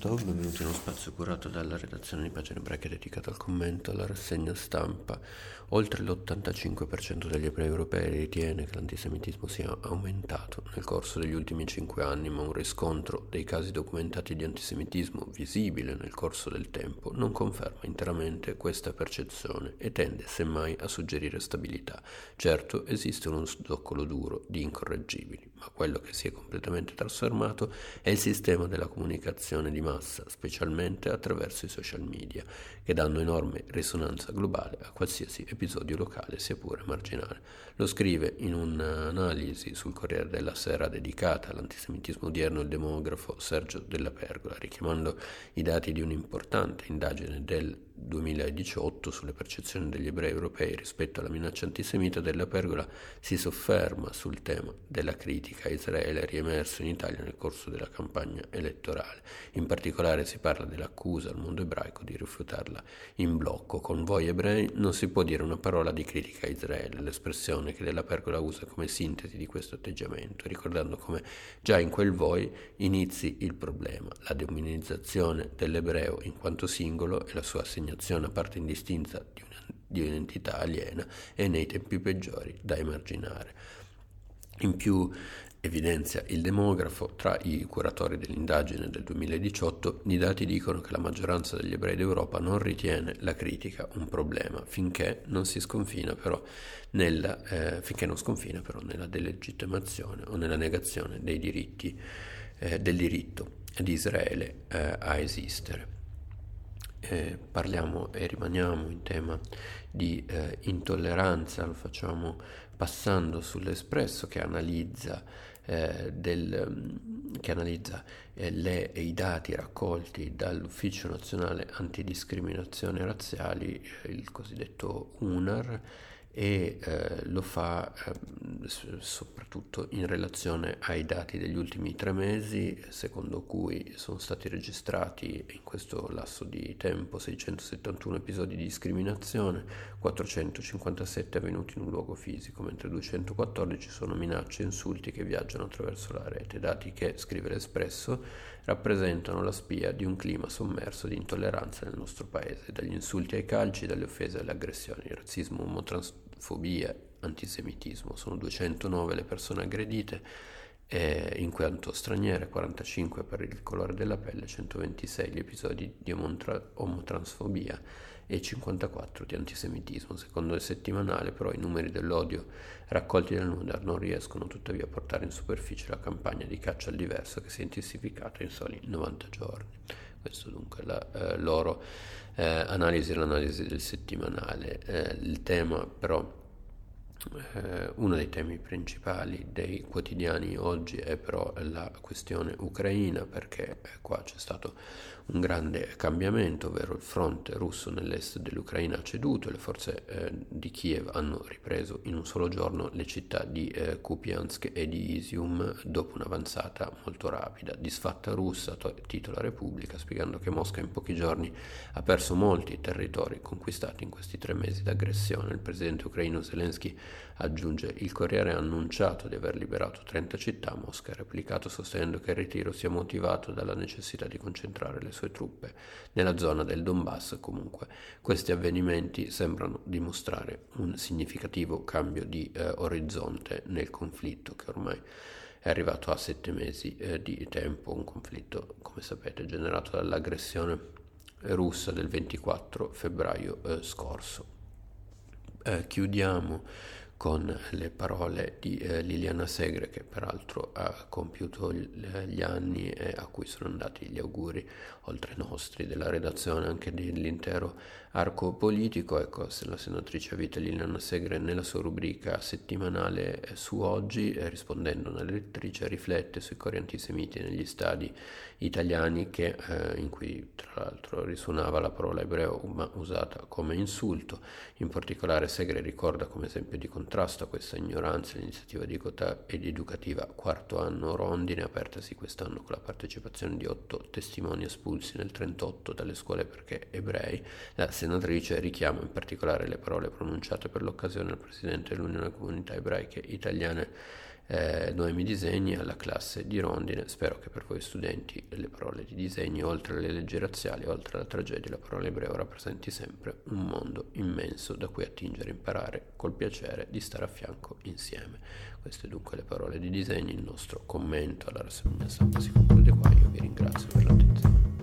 Tov, benvenuti in uno spazio curato dalla redazione di Pagine Ebraiche dedicato al commento alla rassegna stampa. Oltre l'85% degli ebrei europei ritiene che l'antisemitismo sia aumentato nel corso degli ultimi cinque anni, ma un riscontro dei casi documentati di antisemitismo visibile nel corso del tempo non conferma interamente questa percezione e tende semmai a suggerire stabilità. Certo, esiste uno zoccolo duro di incorreggibili, ma quello che si è completamente trasformato è il sistema della comunicazione di massa, specialmente attraverso i social media, che danno enorme risonanza globale a qualsiasi episodio locale, sia pure marginale. Lo scrive in un'analisi sul Corriere della Sera dedicata all'antisemitismo odierno il demografo Sergio Della Pergola, richiamando i dati di un'importante indagine del 2018 sulle percezioni degli ebrei europei rispetto alla minaccia antisemita della Pergola si sofferma sul tema della critica a Israele riemerso in Italia nel corso della campagna elettorale. In particolare si parla dell'accusa al mondo ebraico di rifiutarla in blocco. Con voi ebrei non si può dire una parola di critica a Israele, l'espressione che della Pergola usa come sintesi di questo atteggiamento, ricordando come già in quel voi inizi il problema, la demonizzazione dell'ebreo in quanto singolo e la sua assegnazione assegnazione a parte indistinta di, una, di un'entità aliena è nei tempi peggiori da emarginare. In più evidenzia il demografo, tra i curatori dell'indagine del 2018, i dati dicono che la maggioranza degli ebrei d'Europa non ritiene la critica un problema finché non sconfina però nella, eh, finché non sconfina però nella delegittimazione o nella negazione diritti, eh, del diritto di Israele eh, a esistere eh, parliamo e rimaniamo in tema di eh, intolleranza, lo facciamo passando sull'espresso che analizza, eh, del, che analizza eh, le, i dati raccolti dall'Ufficio Nazionale Antidiscriminazioni Razziali, eh, il cosiddetto UNAR, e eh, lo fa eh, soprattutto in relazione ai dati degli ultimi tre mesi, secondo cui sono stati registrati in questo lasso di tempo 671 episodi di discriminazione, 457 avvenuti in un luogo fisico, mentre 214 sono minacce e insulti che viaggiano attraverso la rete, dati che, scrive l'Espresso, rappresentano la spia di un clima sommerso di intolleranza nel nostro paese, dagli insulti ai calci, dalle offese alle aggressioni, il razzismo omotransfobia, antisemitismo. Sono 209 le persone aggredite eh, in quanto straniere, 45 per il colore della pelle, 126 gli episodi di omotransfobia e 54 di antisemitismo. Secondo il settimanale però i numeri dell'odio raccolti dal NUDAR non riescono tuttavia a portare in superficie la campagna di caccia al diverso che si è intensificata in soli 90 giorni. Questo dunque la eh, loro eh, analisi, l'analisi del settimanale. Eh, il tema però eh, uno dei temi principali dei quotidiani oggi è però la questione ucraina perché eh, qua c'è stato un grande cambiamento, ovvero il fronte russo nell'est dell'Ucraina ha ceduto e le forze eh, di Kiev hanno ripreso in un solo giorno le città di eh, Kupiansk e di Isium dopo un'avanzata molto rapida. Disfatta russa, to- titola Repubblica, spiegando che Mosca in pochi giorni ha perso molti territori conquistati in questi tre mesi d'aggressione. Il presidente ucraino Zelensky aggiunge il Corriere ha annunciato di aver liberato 30 città, Mosca ha replicato sostenendo che il ritiro sia motivato dalla necessità di concentrare le sue truppe nella zona del Donbass. Comunque questi avvenimenti sembrano dimostrare un significativo cambio di eh, orizzonte nel conflitto che ormai è arrivato a sette mesi eh, di tempo, un conflitto, come sapete, generato dall'aggressione russa del 24 febbraio eh, scorso. Eh, chiudiamo con le parole di eh, Liliana Segre che peraltro ha compiuto gli anni e a cui sono andati gli auguri oltre nostri della redazione anche dell'intero arco politico. Ecco se la senatrice a vita Liliana Segre nella sua rubrica settimanale eh, su oggi eh, rispondendo alla lettrice riflette sui cori antisemiti negli stadi italiani che, eh, in cui tra l'altro risuonava la parola ebreo ma usata come insulto. In particolare Segre ricorda come esempio di contatto contrasto a questa ignoranza l'iniziativa ed educativa quarto anno Rondine, apertasi quest'anno con la partecipazione di otto testimoni espulsi nel 1938 dalle scuole perché ebrei, la senatrice richiama in particolare le parole pronunciate per l'occasione dal presidente dell'Unione Comunità Ebraiche Italiane eh, Noemi Disegni alla classe di Rondine. Spero che per voi studenti le parole di disegni, oltre alle leggi razziali, oltre alla tragedia, la parola ebreo rappresenti sempre un mondo immenso da cui attingere e imparare col piacere di stare a fianco insieme. Queste dunque le parole di disegni, il nostro commento alla rassegna stampa si conclude qua. Io vi ringrazio per l'attenzione.